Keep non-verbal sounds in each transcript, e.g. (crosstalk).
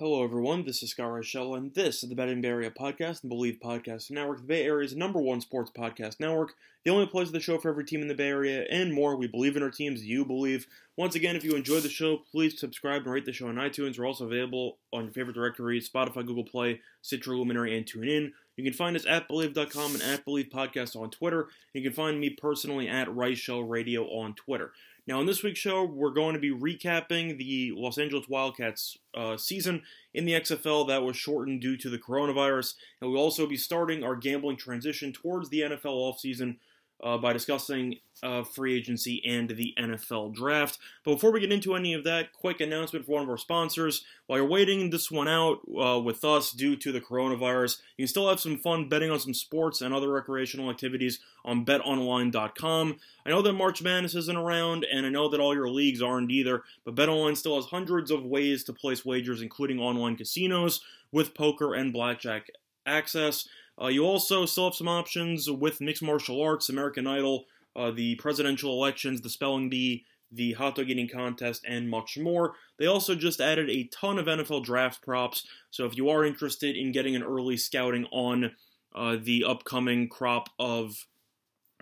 Hello, everyone. This is Scott Rochelle, and this is the Betting Bay Area Podcast and Bleav Podcast Network, the Bay Area's number one sports podcast network, the only place of the show for every team in the Bay Area and more. We believe in our teams. You believe. Once again, if you enjoy the show, please subscribe and rate the show on iTunes. We're also available on your favorite directories Spotify, Google Play, Stitcher, Luminary, and TuneIn. You can find us at Bleav.com and at Bleav Podcast on Twitter. You can find me personally at Reichel Radio on Twitter. Now, in this week's show, we're going to be recapping the Los Angeles Wildcats uh, season in the XFL that was shortened due to the coronavirus, and we'll also be starting our gambling transition towards the NFL offseason uh, by discussing uh, free agency and the NFL draft. But before we get into any of that, quick announcement for one of our sponsors. While you're waiting this one out uh, with us due to the coronavirus, you can still have some fun betting on some sports and other recreational activities on betonline.com. I know that March Madness isn't around, and I know that all your leagues aren't either, but BetOnline still has hundreds of ways to place wagers, including online casinos with poker and blackjack access. Uh, you also still have some options with mixed martial arts, American Idol, uh, the presidential elections, the spelling bee, the hot dog eating contest, and much more. They also just added a ton of NFL draft props, so if you are interested in getting an early scouting on uh, the upcoming crop of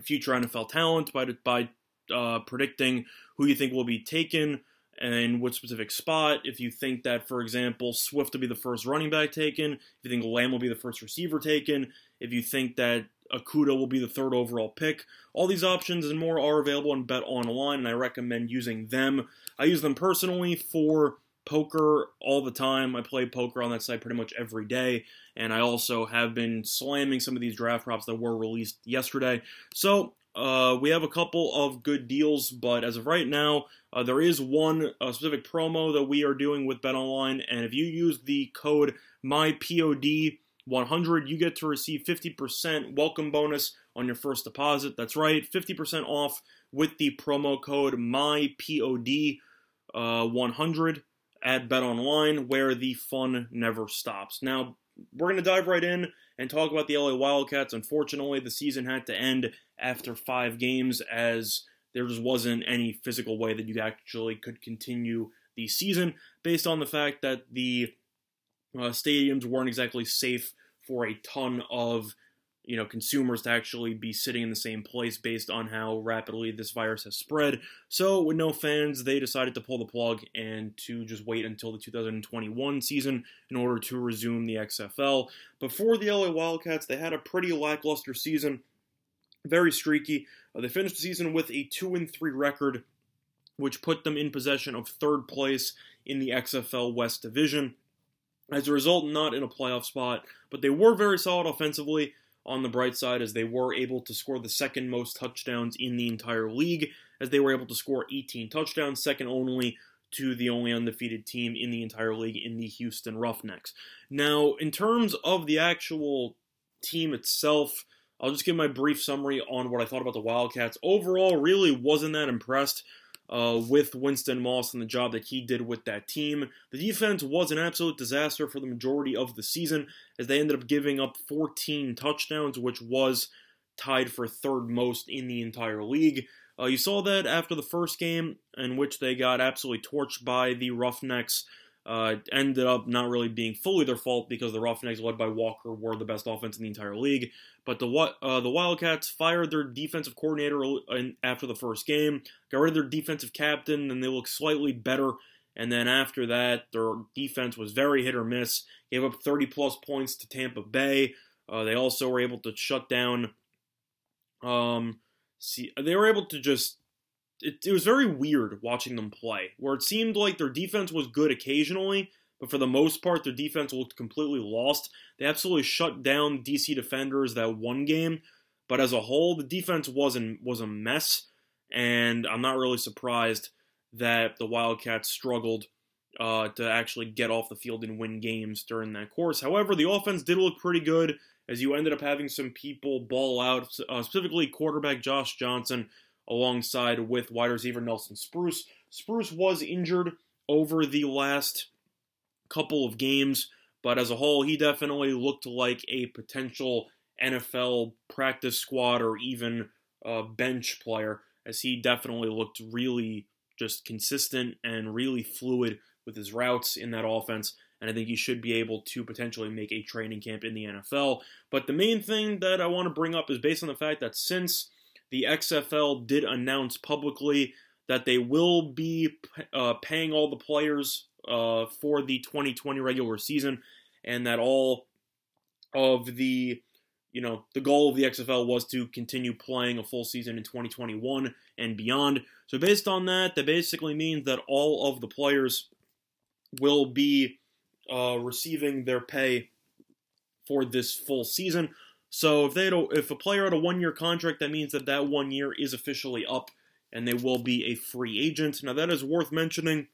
future NFL talent by, by uh, predicting who you think will be taken, and what specific spot. If you think that, for example, Swift will be the first running back taken, if you think Lamb will be the first receiver taken, if you think that Okudah will be the third overall pick, all these options and more are available on Bet Online, and I recommend using them. I use them personally for poker all the time. I play poker on that site pretty much every day, and I also have been slamming some of these draft props that were released yesterday. So uh, we have a couple of good deals, but as of right now, uh, there is one uh, specific promo that we are doing with BetOnline, and if you use the code MyPOD100, you get to receive 50% welcome bonus on your first deposit. That's right, 50% off with the promo code MyPOD100 uh, at BetOnline, where the fun never stops. Now, we're going to dive right in and talk about the LA Wildcats. Unfortunately, the season had to end after five games as there just wasn't any physical way that you actually could continue the season based on the fact that the uh, stadiums weren't exactly safe for a ton of you know consumers to actually be sitting in the same place based on how rapidly this virus has spread. So with no fans, they decided to pull the plug and to just wait until the 2021 season in order to resume the XFL. Before the LA Wildcats, they had a pretty lackluster season, very streaky. Uh, they finished the season with a two and three record, which put them in possession of third place in the XFL West Division. As a result, not in a playoff spot, but they were very solid offensively on the bright side as they were able to score the second most touchdowns in the entire league, as they were able to score 18 touchdowns, second only to the only undefeated team in the entire league in the Houston Roughnecks. Now, in terms of the actual team itself, I'll just give my brief summary on what I thought about the Wildcats. Overall, really wasn't that impressed uh, with Winston Moss and the job that he did with that team. The defense was an absolute disaster for the majority of the season as they ended up giving up 14 touchdowns, which was tied for third most in the entire league. Uh, you saw that after the first game, in which they got absolutely torched by the Roughnecks uh, ended up not really being fully their fault because the Roughnecks, led by Walker, were the best offense in the entire league. But the uh, the Wildcats fired their defensive coordinator after the first game, got rid of their defensive captain, and they looked slightly better. And then after that, their defense was very hit or miss. Gave up 30 plus points to Tampa Bay. Uh, they also were able to shut down. Um, see, they were able to just it, it was very weird watching them play, where it seemed like their defense was good occasionally, but for the most part, their defense looked completely lost. They absolutely shut down DC defenders that one game, but as a whole, the defense wasn't was a mess, and I'm not really surprised that the Wildcats struggled uh, to actually get off the field and win games during that course. However, the offense did look pretty good as you ended up having some people ball out, uh, specifically quarterback Josh Johnson alongside with wide receiver Nelson Spruce. Spruce was injured over the last couple of games, but as a whole, he definitely looked like a potential NFL practice squad or even uh, bench player, as he definitely looked really just consistent and really fluid with his routes in that offense. And I think he should be able to potentially make a training camp in the NFL. But the main thing that I want to bring up is based on the fact that since the XFL did announce publicly that they will be uh, paying all the players uh, for the 2020 regular season, and that all of the you know, the goal of the XFL was to continue playing a full season in 2021 and beyond. So, based on that, that basically means that all of the players will be uh, receiving their pay for this full season. So, if they a, if a player had a one year contract, that means that that one year is officially up, and they will be a free agent. Now, that is worth mentioning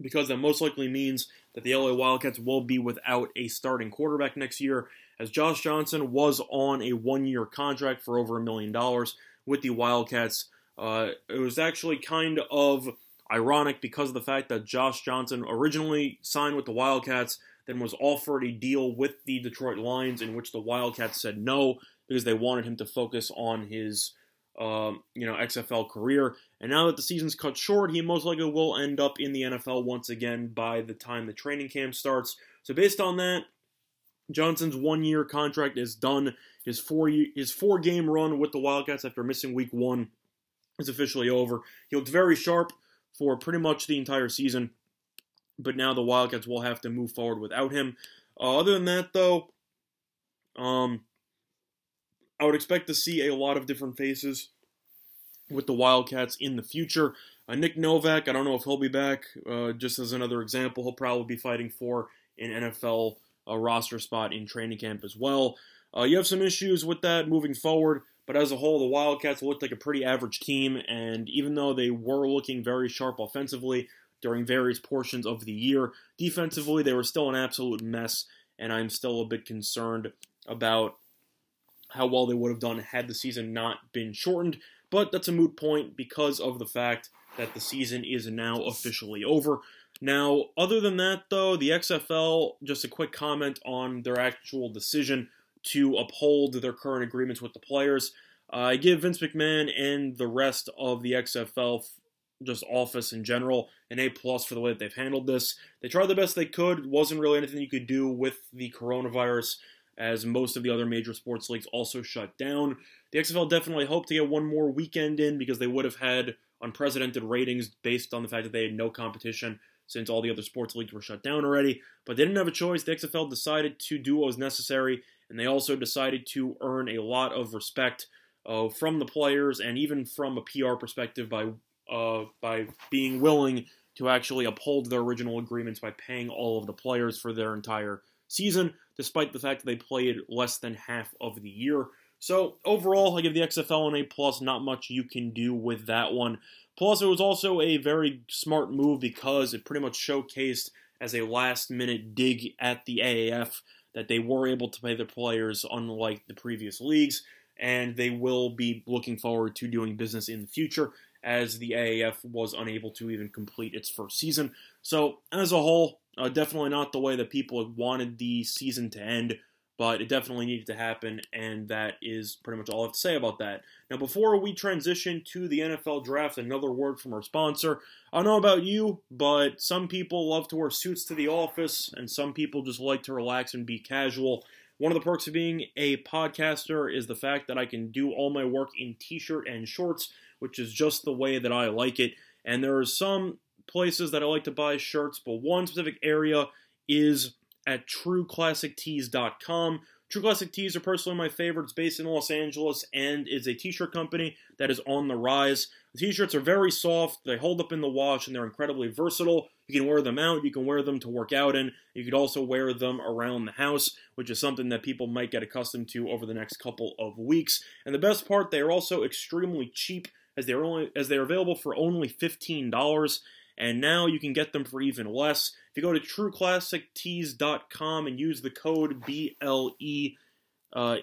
because that most likely means that the LA Wildcats will be without a starting quarterback next year as Josh Johnson was on a one year contract for over a million dollars with the Wildcats. Uh, it was actually kind of ironic because of the fact that Josh Johnson originally signed with the Wildcats, then was offered a deal with the Detroit Lions, in which the Wildcats said no because they wanted him to focus on his um, you know XFL career. And now that the season's cut short, he most likely will end up in the NFL once again by the time the training camp starts. So based on that, Johnson's one year contract is done. His four year, his four game run with the Wildcats after missing week one is officially over. He looked very sharp for pretty much the entire season, but now the Wildcats will have to move forward without him. Uh, other than that, though, um, I would expect to see a lot of different faces with the Wildcats in the future. Uh, Nick Novak, I don't know if he'll be back. Uh, just as another example, he'll probably be fighting for an NFL a roster spot in training camp as well. Uh, you have some issues with that moving forward, but as a whole, the Wildcats looked like a pretty average team, and even though they were looking very sharp offensively during various portions of the year, defensively, they were still an absolute mess, and I'm still a bit concerned about how well they would have done had the season not been shortened, but that's a moot point because of the fact that the season is now officially over. Now, other than that, though, the XFL, just a quick comment on their actual decision to uphold their current agreements with the players. I give Vince McMahon and the rest of the XFL, just office in general, an A plus for the way that they've handled this. They tried the best they could. wasn't really anything you could do with the coronavirus, as most of the other major sports leagues also shut down. The XFL definitely hoped to get one more weekend in because they would have had unprecedented ratings based on the fact that they had no competition since all the other sports leagues were shut down already. But they didn't have a choice. The XFL decided to do what was necessary, and they also decided to earn a lot of respect uh, from the players and even from a PR perspective by uh, by being willing to actually uphold their original agreements by paying all of the players for their entire season, despite the fact that they played less than half of the year. So overall, I give the XFL an A plus. Not much you can do with that one. Plus, it was also a very smart move because it pretty much showcased as a last minute dig at the AAF that they were able to pay their players unlike the previous leagues, and they will be looking forward to doing business in the future as the AAF was unable to even complete its first season. So, as a whole, uh, definitely not the way that people wanted the season to end but it definitely needed to happen, and that is pretty much all I have to say about that. Now, before we transition to the NFL draft, another word from our sponsor. I don't know about you, but some people love to wear suits to the office, and some people just like to relax and be casual. One of the perks of being a podcaster is the fact that I can do all my work in t shirt and shorts, which is just the way that I like it. And there are some places that I like to buy shirts, but one specific area is at trueclassictees.com. True Classic Tees are personally my favorite. It's based in Los Angeles and is a t-shirt company that is on the rise. The t-shirts are very soft, they hold up in the wash, and they're incredibly versatile. You can wear them out, you can wear them to work out in, you could also wear them around the house, which is something that people might get accustomed to over the next couple of weeks. And the best part, they are also extremely cheap as they're only as they're available for only $15 and now you can get them for even less. If you go to trueclassictees.com and use the code BLE uh.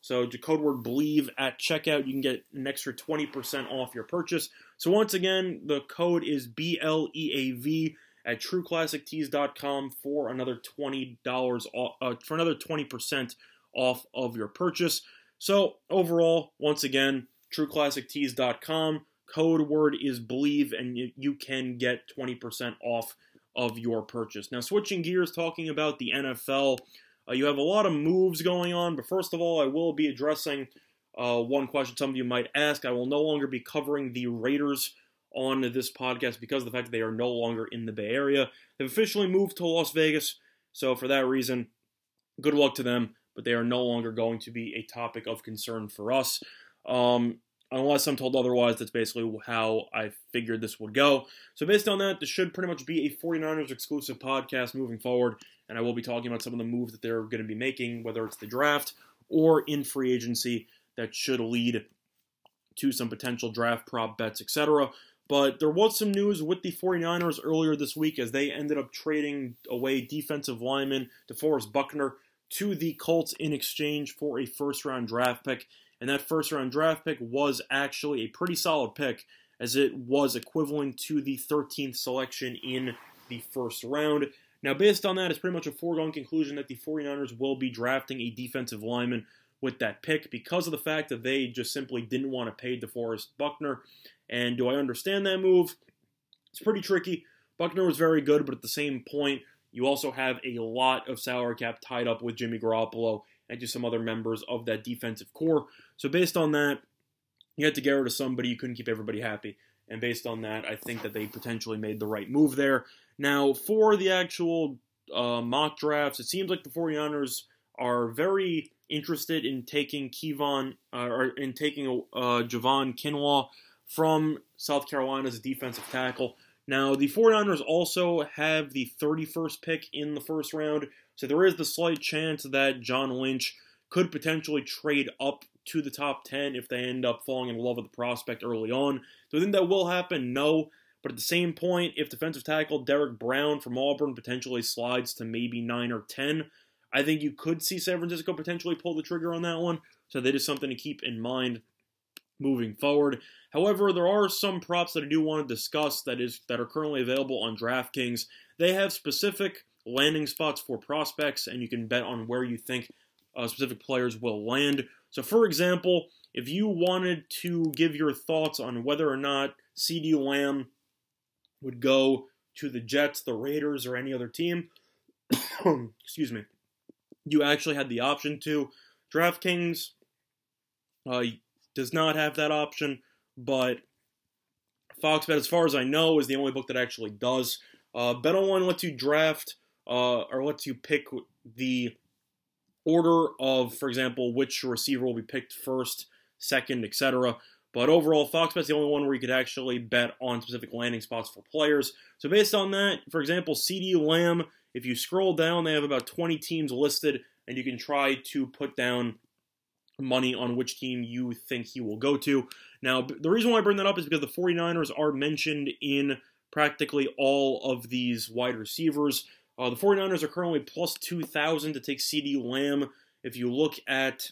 So the code word believe at checkout, you can get an extra 20% off your purchase. So once again, the code is BLEAV at trueclassictees.com for another $20 off, uh, for another 20% off of your purchase. So overall, once again, trueclassictees.com, code word is believe and you, can get 20% off of your purchase. Now switching gears talking about the NFL, uh, you have a lot of moves going on, but first of all, I will be addressing uh, one question some of you might ask. I will no longer be covering the Raiders on this podcast because of the fact that they are no longer in the Bay Area. They've officially moved to Las Vegas, so for that reason, good luck to them, but they are no longer going to be a topic of concern for us. Um, unless I'm told otherwise, that's basically how I figured this would go. So, based on that, this should pretty much be a 49ers exclusive podcast moving forward, and I will be talking about some of the moves that they're going to be making, whether it's the draft or in free agency, that should lead to some potential draft prop bets, etc. But there was some news with the 49ers earlier this week as they ended up trading away defensive lineman DeForest Buckner to the Colts in exchange for a first round draft pick. And that first round draft pick was actually a pretty solid pick as it was equivalent to the 13th selection in the first round. Now, based on that, it's pretty much a foregone conclusion that the 49ers will be drafting a defensive lineman with that pick because of the fact that they just simply didn't want to pay DeForest Buckner and do I understand that move? It's pretty tricky. Buckner was very good, but at the same point, you also have a lot of salary cap tied up with Jimmy Garoppolo and just some other members of that defensive core. So based on that, you had to get rid of somebody. You couldn't keep everybody happy. And based on that, I think that they potentially made the right move there. Now, for the actual uh, mock drafts, it seems like the 49ers are very interested in taking Kevon, uh, or in taking uh, Javon Kinlaw from South Carolina's defensive tackle. Now, the 49ers also have the 31st pick in the first round, so there is the slight chance that John Lynch could potentially trade up to the top 10 if they end up falling in love with the prospect early on. Do I think that will happen? No. But at the same point, if defensive tackle Derrick Brown from Auburn potentially slides to maybe 9 or 10, I think you could see San Francisco potentially pull the trigger on that one. So that is something to keep in mind moving forward. However, there are some props that I do want to discuss that is that are currently available on DraftKings. They have specific landing spots for prospects, and you can bet on where you think uh, specific players will land. So, for example, if you wanted to give your thoughts on whether or not CeeDee Lamb would go to the Jets, the Raiders, or any other team, (coughs) excuse me, you actually had the option to. DraftKings uh, does not have that option, but Fox Bet, as far as I know, is the only book that actually does. Uh, Bet-online lets you draft uh, or lets you pick the order of, for example, which receiver will be picked first, second, etc. But overall, Fox Bet's the only one where you could actually bet on specific landing spots for players. So based on that, for example, CeeDee Lamb, if you scroll down, they have about 20 teams listed, and you can try to put down money on which team you think he will go to. Now, the reason why I bring that up is because the 49ers are mentioned in practically all of these wide receivers. Uh, the 49ers are currently plus 2,000 to take CeeDee Lamb. If you look at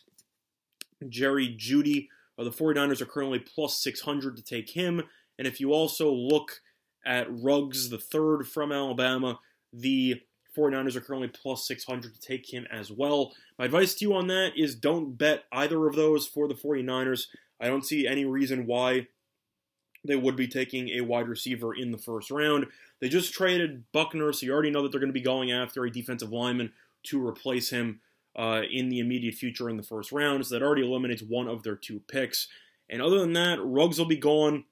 Jerry Jeudy, uh, the 49ers are currently plus 600 to take him. And if you also look at Ruggs, the third from Alabama, the 49ers are currently plus 600 to take him as well. My advice to you on that is don't bet either of those for the 49ers. I don't see any reason why they would be taking a wide receiver in the first round. They just traded Buckner, so you already know that they're going to be going after a defensive lineman to replace him uh, in the immediate future in the first round. So that already eliminates one of their two picks. And other than that, Ruggs will be gone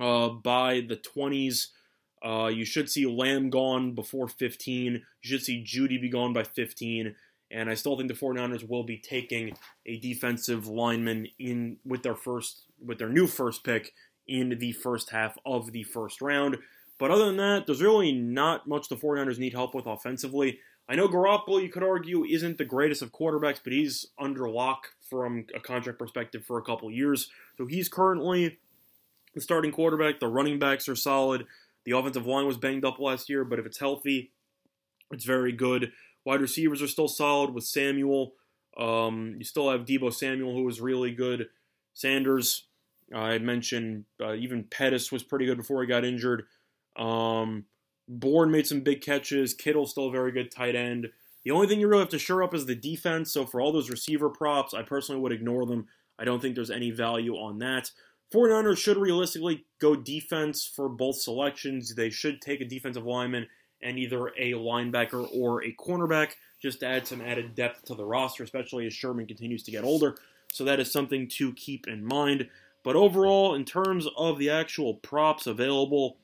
uh, by the 20s. Uh, you should see Lamb gone before 15. You should see Jeudy be gone by 15. And I still think the 49ers will be taking a defensive lineman in with their first with their new first pick in the first half of the first round. But other than that, there's really not much the 49ers need help with offensively. I know Garoppolo, you could argue, isn't the greatest of quarterbacks, but he's under lock from a contract perspective for a couple years. So he's currently the starting quarterback. The running backs are solid. The offensive line was banged up last year, but if it's healthy, it's very good. Wide receivers are still solid with Samuel. Um, you still have Deebo Samuel, who was really good. Sanders, I mentioned uh, even Pettis was pretty good before he got injured. Um, Bourne made some big catches. Kittle still a very good tight end. The only thing you really have to shore up is the defense. So for all those receiver props, I personally would ignore them. I don't think there's any value on that. 49ers should realistically go defense for both selections. They should take a defensive lineman and either a linebacker or a cornerback just to add some added depth to the roster, especially as Sherman continues to get older. So that is something to keep in mind. But overall, in terms of the actual props available,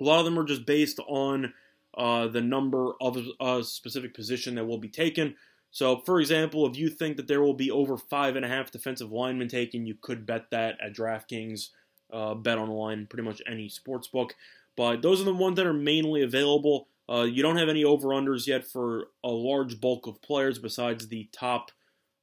a lot of them are just based on uh, the number of a specific position that will be taken. So, for example, if you think that there will be over five and a half defensive linemen taken, you could bet that at DraftKings, uh, bet on the line, pretty much any sports book. But those are the ones that are mainly available. Uh, you don't have any over unders yet for a large bulk of players besides the top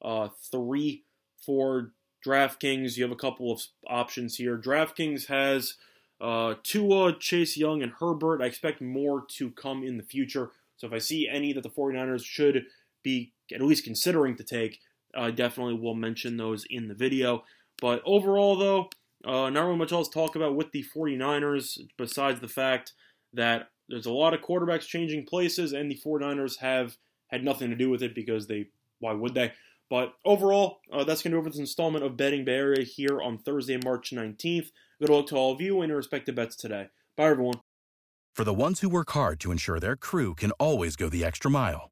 uh, three for DraftKings. You have a couple of options here. DraftKings has uh, Tua, Chase Young, and Herbert. I expect more to come in the future. So if I see any that the 49ers should be at least considering to take, I definitely will mention those in the video. But overall, though, uh, not really much else to talk about with the 49ers besides the fact that there's a lot of quarterbacks changing places, and the 49ers have had nothing to do with it because they, why would they? But overall, uh, that's going to do it for this installment of Betting Bay Area here on Thursday, March 19th. Good luck to all of you and your respective bets today. Bye, everyone. For the ones who work hard to ensure their crew can always go the extra mile,